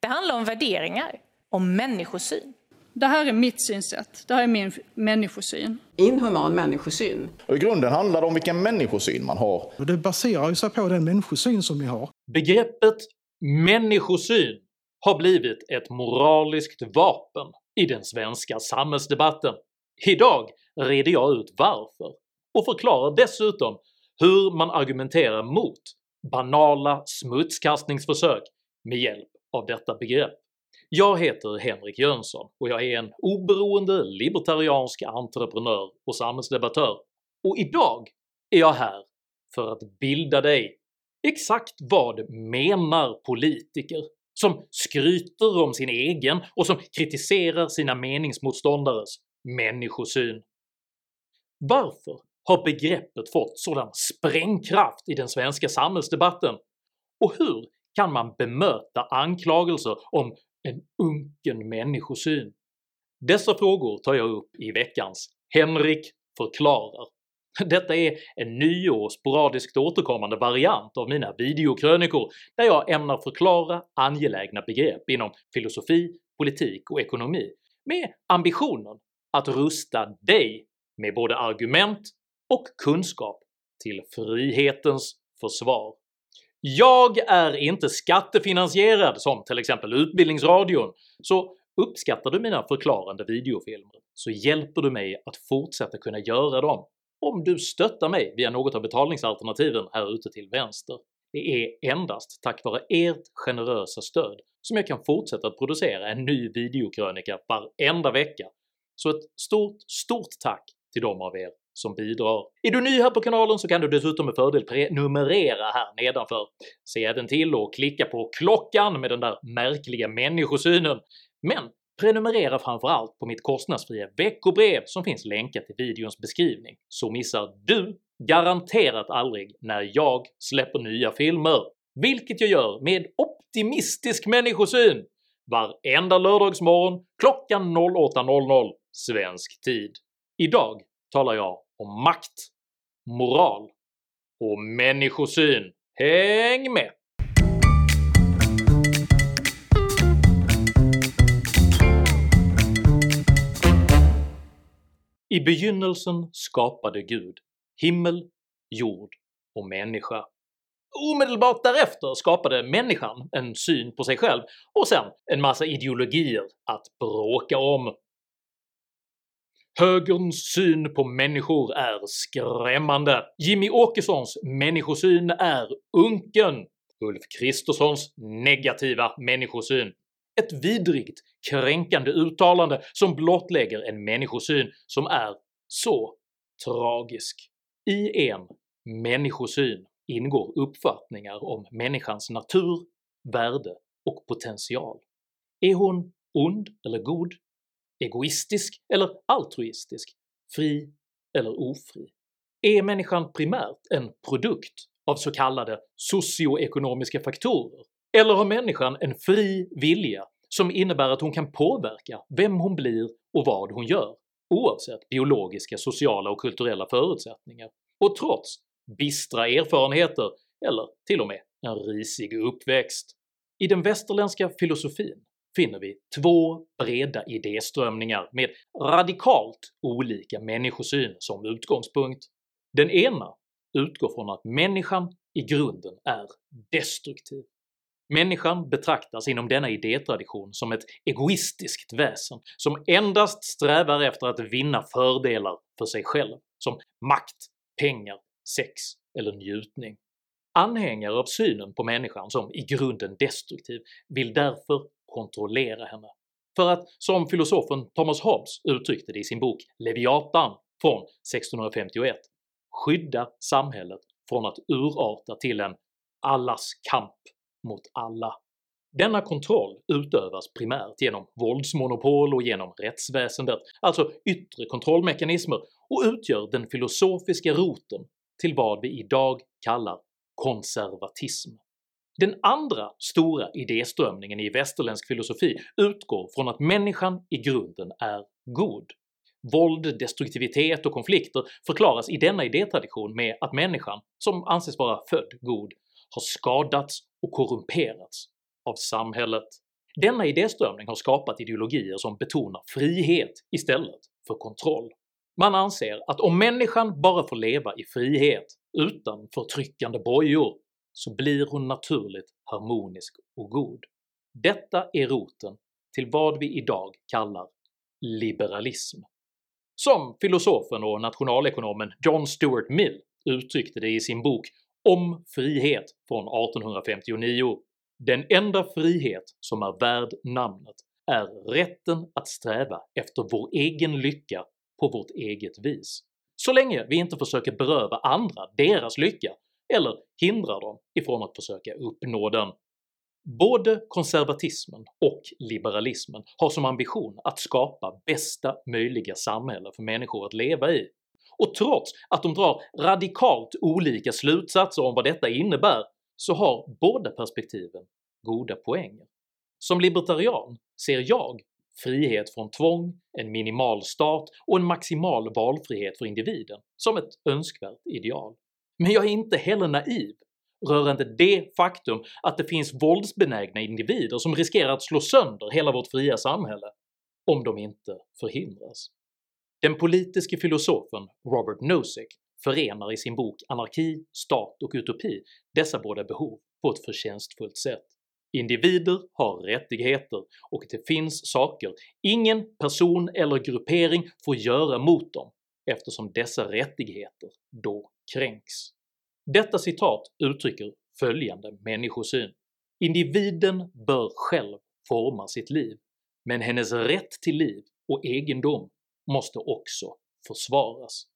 Det handlar om värderingar, om människosyn. Det här är mitt synsätt. Det här är min människosyn. Inhuman människosyn. Och I grunden handlar det om vilken människosyn man har. Det baserar sig på den människosyn som ni har. Begreppet människosyn har blivit ett moraliskt vapen i den svenska samhällsdebatten. Idag reder jag ut varför och förklarar dessutom hur man argumenterar mot banala smutskastningsförsök med hjälp av detta begrepp. Jag heter Henrik Jönsson och jag är en oberoende libertariansk entreprenör och samhällsdebattör och idag är jag här för att bilda dig. Exakt vad menar politiker som skryter om sin egen och som kritiserar sina meningsmotståndares människosyn? Varför har begreppet fått sådan sprängkraft i den svenska samhällsdebatten? Och hur kan man bemöta anklagelser om en unken människosyn? Dessa frågor tar jag upp i veckans “Henrik förklarar”. Detta är en ny och sporadiskt återkommande variant av mina videokrönikor där jag ämnar förklara angelägna begrepp inom filosofi, politik och ekonomi med ambitionen att rusta dig med både argument och kunskap till frihetens försvar. Jag är inte skattefinansierad som till exempel Utbildningsradion, så uppskattar du mina förklarande videofilmer så hjälper du mig att fortsätta kunna göra dem om du stöttar mig via något av betalningsalternativen här ute till vänster. Det är endast tack vare ert generösa stöd som jag kan fortsätta att producera en ny videokrönika varenda vecka, så ett stort, stort tack till de av er som bidrar. Är du ny här på kanalen så kan du dessutom med fördel prenumerera här nedanför. Se även till att klicka på klockan med den där märkliga människosynen, men prenumerera framförallt på mitt kostnadsfria veckobrev som finns länkat i videons beskrivning, så missar du garanterat aldrig när jag släpper nya filmer, vilket jag gör med optimistisk människosyn varenda lördagsmorgon klockan 08.00 svensk tid. Idag talar jag om makt, moral och människosyn. Häng med! I begynnelsen skapade Gud himmel, jord och människa. Omedelbart därefter skapade människan en syn på sig själv och sen en massa ideologier att bråka om. Högerns syn på människor är skrämmande. Jimmy Åkessons människosyn är unken. Ulf Kristerssons negativa människosyn. Ett vidrigt, kränkande uttalande som blottlägger en människosyn som är så tragisk. I en människosyn ingår uppfattningar om människans natur, värde och potential. Är hon ond eller god? Egoistisk eller altruistisk, fri eller ofri? Är människan primärt en produkt av så kallade socioekonomiska faktorer? Eller har människan en fri vilja som innebär att hon kan påverka vem hon blir och vad hon gör, oavsett biologiska, sociala och kulturella förutsättningar, och trots bistra erfarenheter eller till och med en risig uppväxt. I den västerländska filosofin finner vi två breda idéströmningar med radikalt olika människosyn som utgångspunkt. Den ena utgår från att människan i grunden är destruktiv. Människan betraktas inom denna idétradition som ett egoistiskt väsen som endast strävar efter att vinna fördelar för sig själv, som makt, pengar, sex eller njutning. Anhängare av synen på människan som i grunden destruktiv vill därför kontrollera henne. För att, som filosofen Thomas Hobbes uttryckte det i sin bok “Leviatan” från 1651, skydda samhället från att urarta till en allas kamp mot alla. Denna kontroll utövas primärt genom våldsmonopol och genom rättsväsendet, alltså yttre kontrollmekanismer, och utgör den filosofiska roten till vad vi idag kallar konservatism. Den andra stora idéströmningen i västerländsk filosofi utgår från att människan i grunden är god. Våld, destruktivitet och konflikter förklaras i denna idétradition med att människan, som anses vara född god, har skadats och korrumperats av samhället. Denna idéströmning har skapat ideologier som betonar frihet istället för kontroll. Man anser att om människan bara får leva i frihet utan förtryckande bojor så blir hon naturligt harmonisk och god. Detta är roten till vad vi idag kallar liberalism. Som filosofen och nationalekonomen John Stuart Mill uttryckte det i sin bok “Om frihet” från 1859 “Den enda frihet som är värd namnet är rätten att sträva efter vår egen lycka på vårt eget vis, så länge vi inte försöker beröva andra deras lycka eller hindrar dem ifrån att försöka uppnå den. Både konservatismen och liberalismen har som ambition att skapa bästa möjliga samhälle för människor att leva i, och trots att de drar radikalt olika slutsatser om vad detta innebär så har båda perspektiven goda poänger. Som libertarian ser jag frihet från tvång, en minimal stat och en maximal valfrihet för individen som ett önskvärt ideal. Men jag är inte heller naiv rörande det faktum att det finns våldsbenägna individer som riskerar att slå sönder hela vårt fria samhälle om de inte förhindras. Den politiske filosofen Robert Nozick förenar i sin bok “Anarki, stat och utopi” dessa båda behov på ett förtjänstfullt sätt. Individer har rättigheter och det finns saker ingen person eller gruppering får göra mot dem eftersom dessa rättigheter då kränks. Detta citat uttrycker följande människosyn “Individen bör själv forma sitt liv, men hennes rätt till liv och egendom måste också försvaras,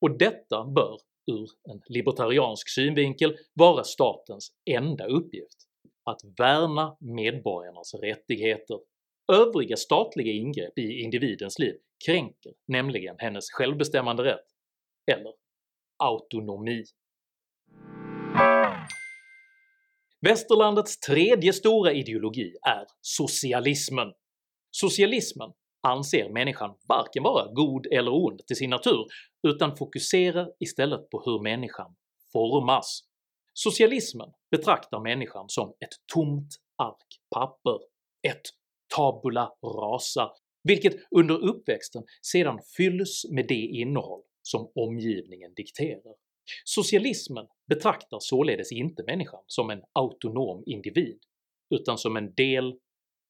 och detta bör ur en libertariansk synvinkel vara statens enda uppgift att värna medborgarnas rättigheter. Övriga statliga ingrepp i individens liv kränker nämligen hennes självbestämmande rätt, eller autonomi. Västerlandets tredje stora ideologi är socialismen. Socialismen anser människan varken vara god eller ond till sin natur, utan fokuserar istället på hur människan formas. Socialismen betraktar människan som ett tomt ark papper, ett tabula rasa, vilket under uppväxten sedan fylls med det innehåll som omgivningen dikterar. Socialismen betraktar således inte människan som en autonom individ, utan som en del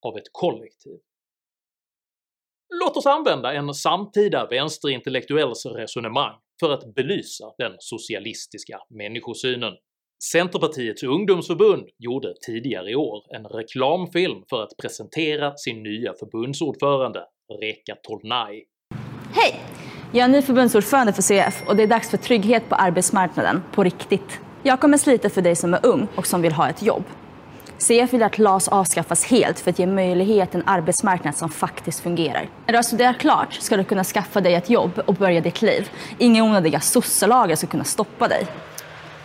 av ett kollektiv. Låt oss använda en samtida vänsterintellektuells resonemang för att belysa den socialistiska människosynen. Centerpartiets ungdomsförbund gjorde tidigare i år en reklamfilm för att presentera sin nya förbundsordförande Reka Tolnai. Hej! Jag är ny förbundsordförande för CF och det är dags för trygghet på arbetsmarknaden, på riktigt. Jag kommer slita för dig som är ung och som vill ha ett jobb. CF vill att LAS avskaffas helt för att ge möjlighet till en arbetsmarknad som faktiskt fungerar. När du har studerat klart ska du kunna skaffa dig ett jobb och börja ditt liv. Inga onödiga sosselagar ska kunna stoppa dig.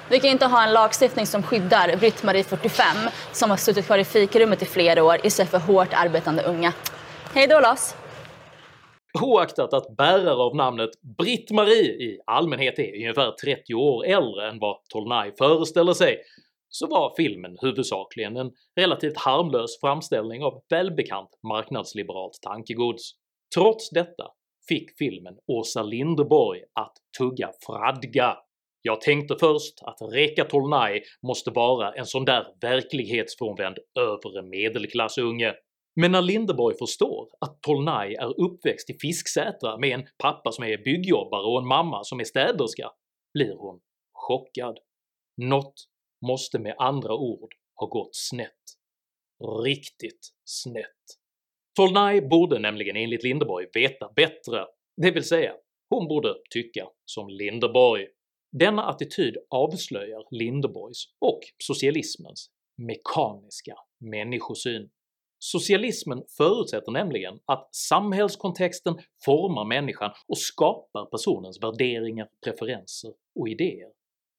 Vi kan inte ha en lagstiftning som skyddar Britt-Marie 45 som har suttit kvar i fikarummet i flera år istället för hårt arbetande unga. Hej då LAS! Oaktat att bärare av namnet Britt-Marie i allmänhet är ungefär 30 år äldre än vad Tolnai föreställer sig så var filmen huvudsakligen en relativt harmlös framställning av välbekant marknadsliberalt tankegods. Trots detta fick filmen Åsa Linderborg att tugga fradga. Jag tänkte först att Reka Tolnai måste vara en sån där verklighetsfrånvänd övre medelklassunge, men när Lindeborg förstår att Tolnai är uppväxt i Fisksätra med en pappa som är byggjobbare och en mamma som är städerska blir hon chockad. Något måste med andra ord ha gått snett. Riktigt snett. Tolnai borde nämligen enligt Lindeborg veta bättre, det vill säga hon borde tycka som Lindeborg. Denna attityd avslöjar Lindeborgs och socialismens mekaniska människosyn. Socialismen förutsätter nämligen att samhällskontexten formar människan och skapar personens värderingar, preferenser och idéer.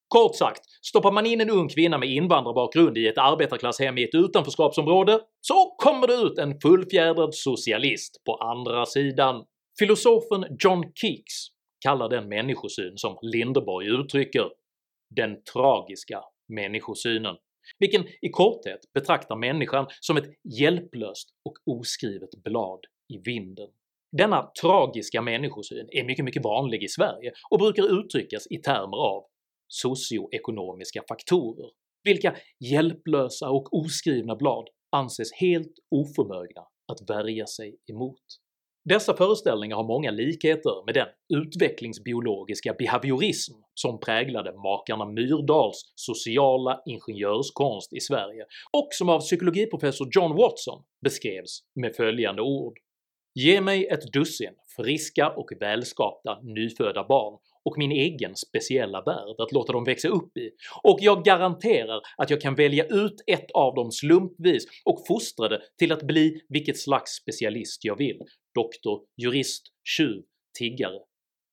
Kort sagt, stoppar man in en ung kvinna med invandrarbakgrund i ett arbetarklasshem i ett utanförskapsområde så kommer det ut en fullfjädrad socialist på andra sidan. Filosofen John Keeks kallar den människosyn som Lindeborg uttrycker “den tragiska människosynen” vilken i korthet betraktar människan som ett hjälplöst och oskrivet blad i vinden. Denna tragiska människosyn är mycket, mycket vanlig i Sverige och brukar uttryckas i termer av socioekonomiska faktorer, vilka hjälplösa och oskrivna blad anses helt oförmögna att värja sig emot. Dessa föreställningar har många likheter med den utvecklingsbiologiska behaviorism som präglade makarna Myrdals sociala ingenjörskonst i Sverige och som av psykologiprofessor John Watson beskrevs med följande ord. “Ge mig ett dussin friska och välskapta nyfödda barn och min egen speciella värld att låta dem växa upp i, och jag garanterar att jag kan välja ut ett av dem slumpvis och fostra det till att bli vilket slags specialist jag vill, doktor, jurist, tjuv, tiggare,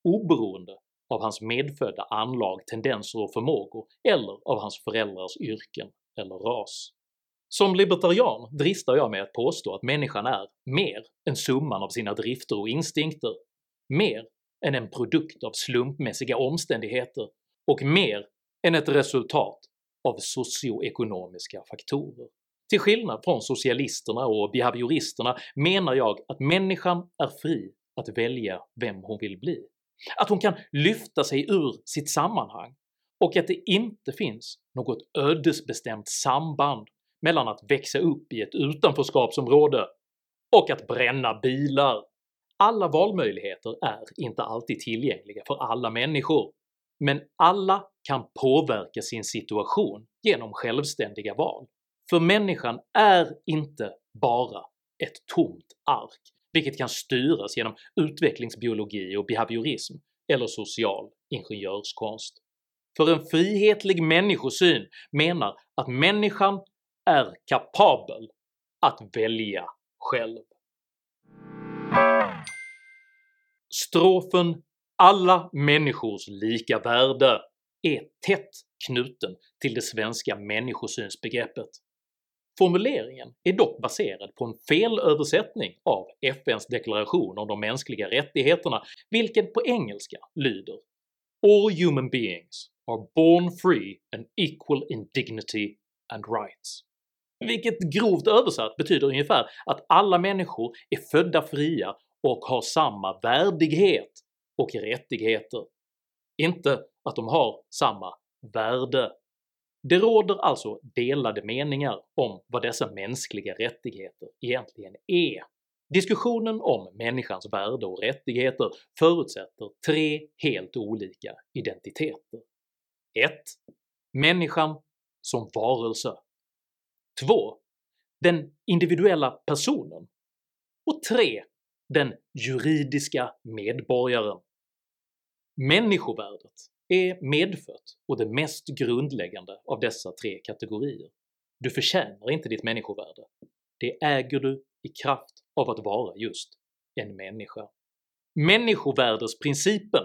oberoende av hans medfödda anlag, tendenser och förmågor eller av hans föräldrars yrken eller ras. Som libertarian dristar jag mig att påstå att människan är mer än summan av sina drifter och instinkter, mer än en produkt av slumpmässiga omständigheter och mer än ett resultat av socioekonomiska faktorer. Till skillnad från socialisterna och behavioristerna menar jag att människan är fri att välja vem hon vill bli, att hon kan lyfta sig ur sitt sammanhang och att det inte finns något ödesbestämt samband mellan att växa upp i ett utanförskapsområde och att bränna bilar. Alla valmöjligheter är inte alltid tillgängliga för alla människor, men alla kan påverka sin situation genom självständiga val. För människan är inte bara ett tomt ark, vilket kan styras genom utvecklingsbiologi och behaviorism eller social ingenjörskonst. För en frihetlig människosyn menar att människan är kapabel att välja själv. Strofen “alla människors lika värde” är tätt knuten till det svenska människosynsbegreppet. Formuleringen är dock baserad på en felöversättning av FNs deklaration om de mänskliga rättigheterna, vilken på engelska lyder “All human beings are born free and equal in dignity and rights” vilket grovt översatt betyder ungefär att alla människor är födda fria och har samma värdighet och rättigheter, inte att de har samma värde. Det råder alltså delade meningar om vad dessa mänskliga rättigheter egentligen är. Diskussionen om människans värde och rättigheter förutsätter tre helt olika identiteter. 1. Människan som varelse 2. Den individuella personen och 3. Den juridiska medborgaren. Människovärdet är medfött och det mest grundläggande av dessa tre kategorier. Du förtjänar inte ditt människovärde, det äger du i kraft av att vara just en människa. Människovärdesprincipen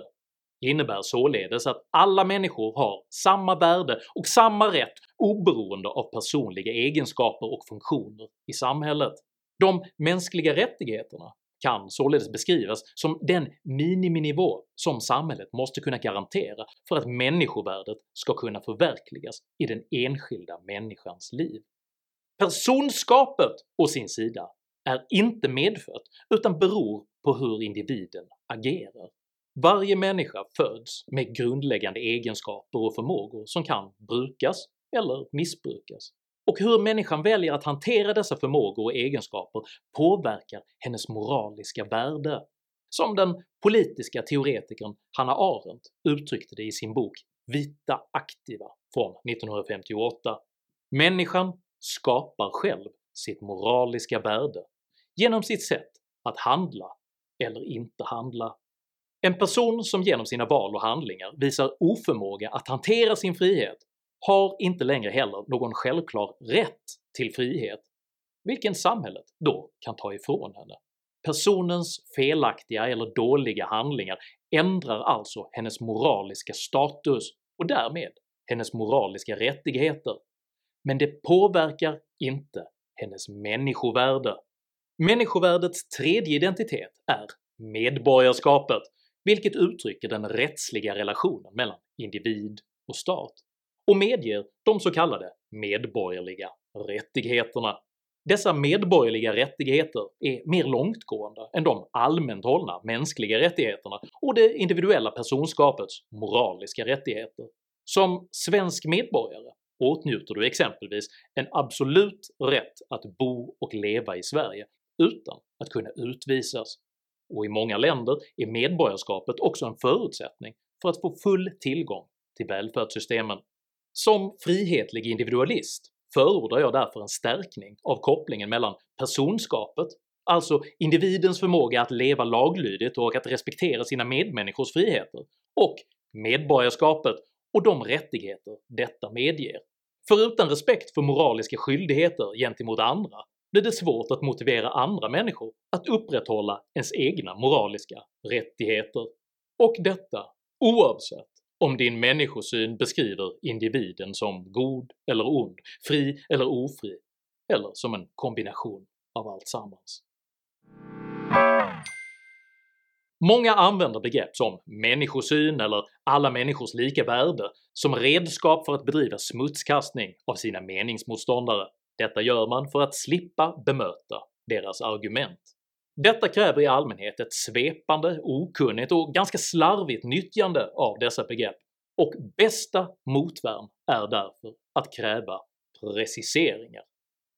innebär således att alla människor har samma värde och samma rätt oberoende av personliga egenskaper och funktioner i samhället. De mänskliga rättigheterna kan således beskrivas som den miniminivå som samhället måste kunna garantera för att människovärdet ska kunna förverkligas i den enskilda människans liv. Personskapet å sin sida är inte medfött utan beror på hur individen agerar. Varje människa föds med grundläggande egenskaper och förmågor som kan brukas eller missbrukas, och hur människan väljer att hantera dessa förmågor och egenskaper påverkar hennes moraliska värde, som den politiska teoretikern Hannah Arendt uttryckte det i sin bok “Vita aktiva” från 1958. Människan skapar själv sitt moraliska värde genom sitt sätt att handla eller inte handla. En person som genom sina val och handlingar visar oförmåga att hantera sin frihet har inte längre heller någon självklar rätt till frihet, vilken samhället då kan ta ifrån henne. Personens felaktiga eller dåliga handlingar ändrar alltså hennes moraliska status och därmed hennes moraliska rättigheter, men det påverkar inte hennes människovärde. Människovärdets tredje identitet är medborgarskapet, vilket uttrycker den rättsliga relationen mellan individ och stat och medger de så kallade medborgerliga rättigheterna. Dessa medborgerliga rättigheter är mer långtgående än de allmänt hållna mänskliga rättigheterna och det individuella personskapets moraliska rättigheter. Som svensk medborgare åtnjuter du exempelvis en absolut rätt att bo och leva i Sverige utan att kunna utvisas, och i många länder är medborgarskapet också en förutsättning för att få full tillgång till välfärdssystemen. Som frihetlig individualist förordar jag därför en stärkning av kopplingen mellan personskapet, alltså individens förmåga att leva laglydigt och att respektera sina medmänniskors friheter, och medborgarskapet och de rättigheter detta medger. För utan respekt för moraliska skyldigheter gentemot andra blir det svårt att motivera andra människor att upprätthålla ens egna moraliska rättigheter. Och detta oavsett om din människosyn beskriver individen som god eller ond, fri eller ofri, eller som en kombination av alltsammans. Många använder begrepp som människosyn eller alla människors lika värde som redskap för att bedriva smutskastning av sina meningsmotståndare. Detta gör man för att slippa bemöta deras argument. Detta kräver i allmänhet ett svepande, okunnigt och ganska slarvigt nyttjande av dessa begrepp, och bästa motvärn är därför att kräva preciseringar.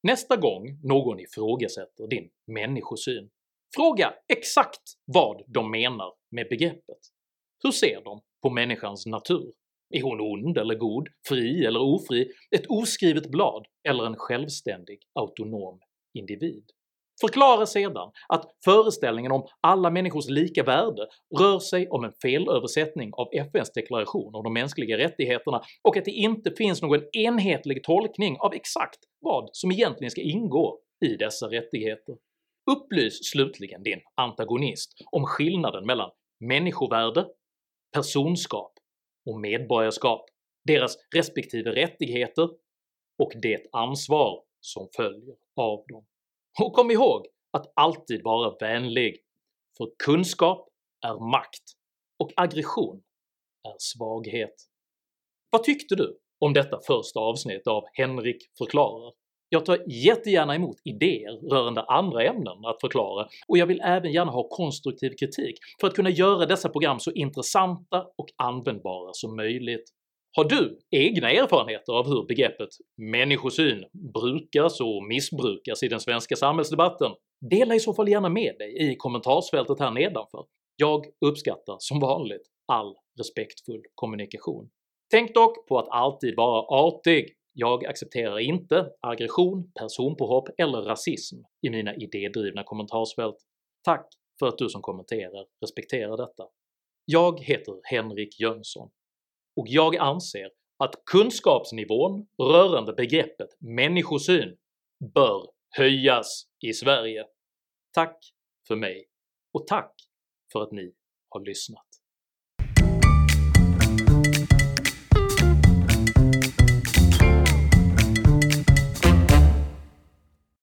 Nästa gång någon ifrågasätter din människosyn, fråga exakt vad de menar med begreppet. Hur ser de på människans natur? Är hon ond eller god, fri eller ofri, ett oskrivet blad eller en självständig autonom individ? Förklara sedan att föreställningen om alla människors lika värde rör sig om en felöversättning av FNs deklaration om de mänskliga rättigheterna och att det inte finns någon enhetlig tolkning av exakt vad som egentligen ska ingå i dessa rättigheter. Upplys slutligen din antagonist om skillnaden mellan människovärde, personskap och medborgarskap, deras respektive rättigheter och det ansvar som följer av dem. Och kom ihåg att alltid vara vänlig, för kunskap är makt och aggression är svaghet. Vad tyckte du om detta första avsnitt av Henrik förklarar? Jag tar jättegärna emot idéer rörande andra ämnen att förklara och jag vill även gärna ha konstruktiv kritik för att kunna göra dessa program så intressanta och användbara som möjligt. Har du egna erfarenheter av hur begreppet “människosyn” brukas och missbrukas i den svenska samhällsdebatten? Dela i så fall gärna med dig i kommentarsfältet här nedanför. Jag uppskattar som vanligt all respektfull kommunikation. Tänk dock på att alltid vara artig. Jag accepterar inte aggression, personpåhopp eller rasism i mina idédrivna kommentarsfält. Tack för att du som kommenterar respekterar detta. Jag heter Henrik Jönsson och jag anser att kunskapsnivån rörande begreppet människosyn bör höjas i Sverige. Tack för mig, och tack för att ni har lyssnat.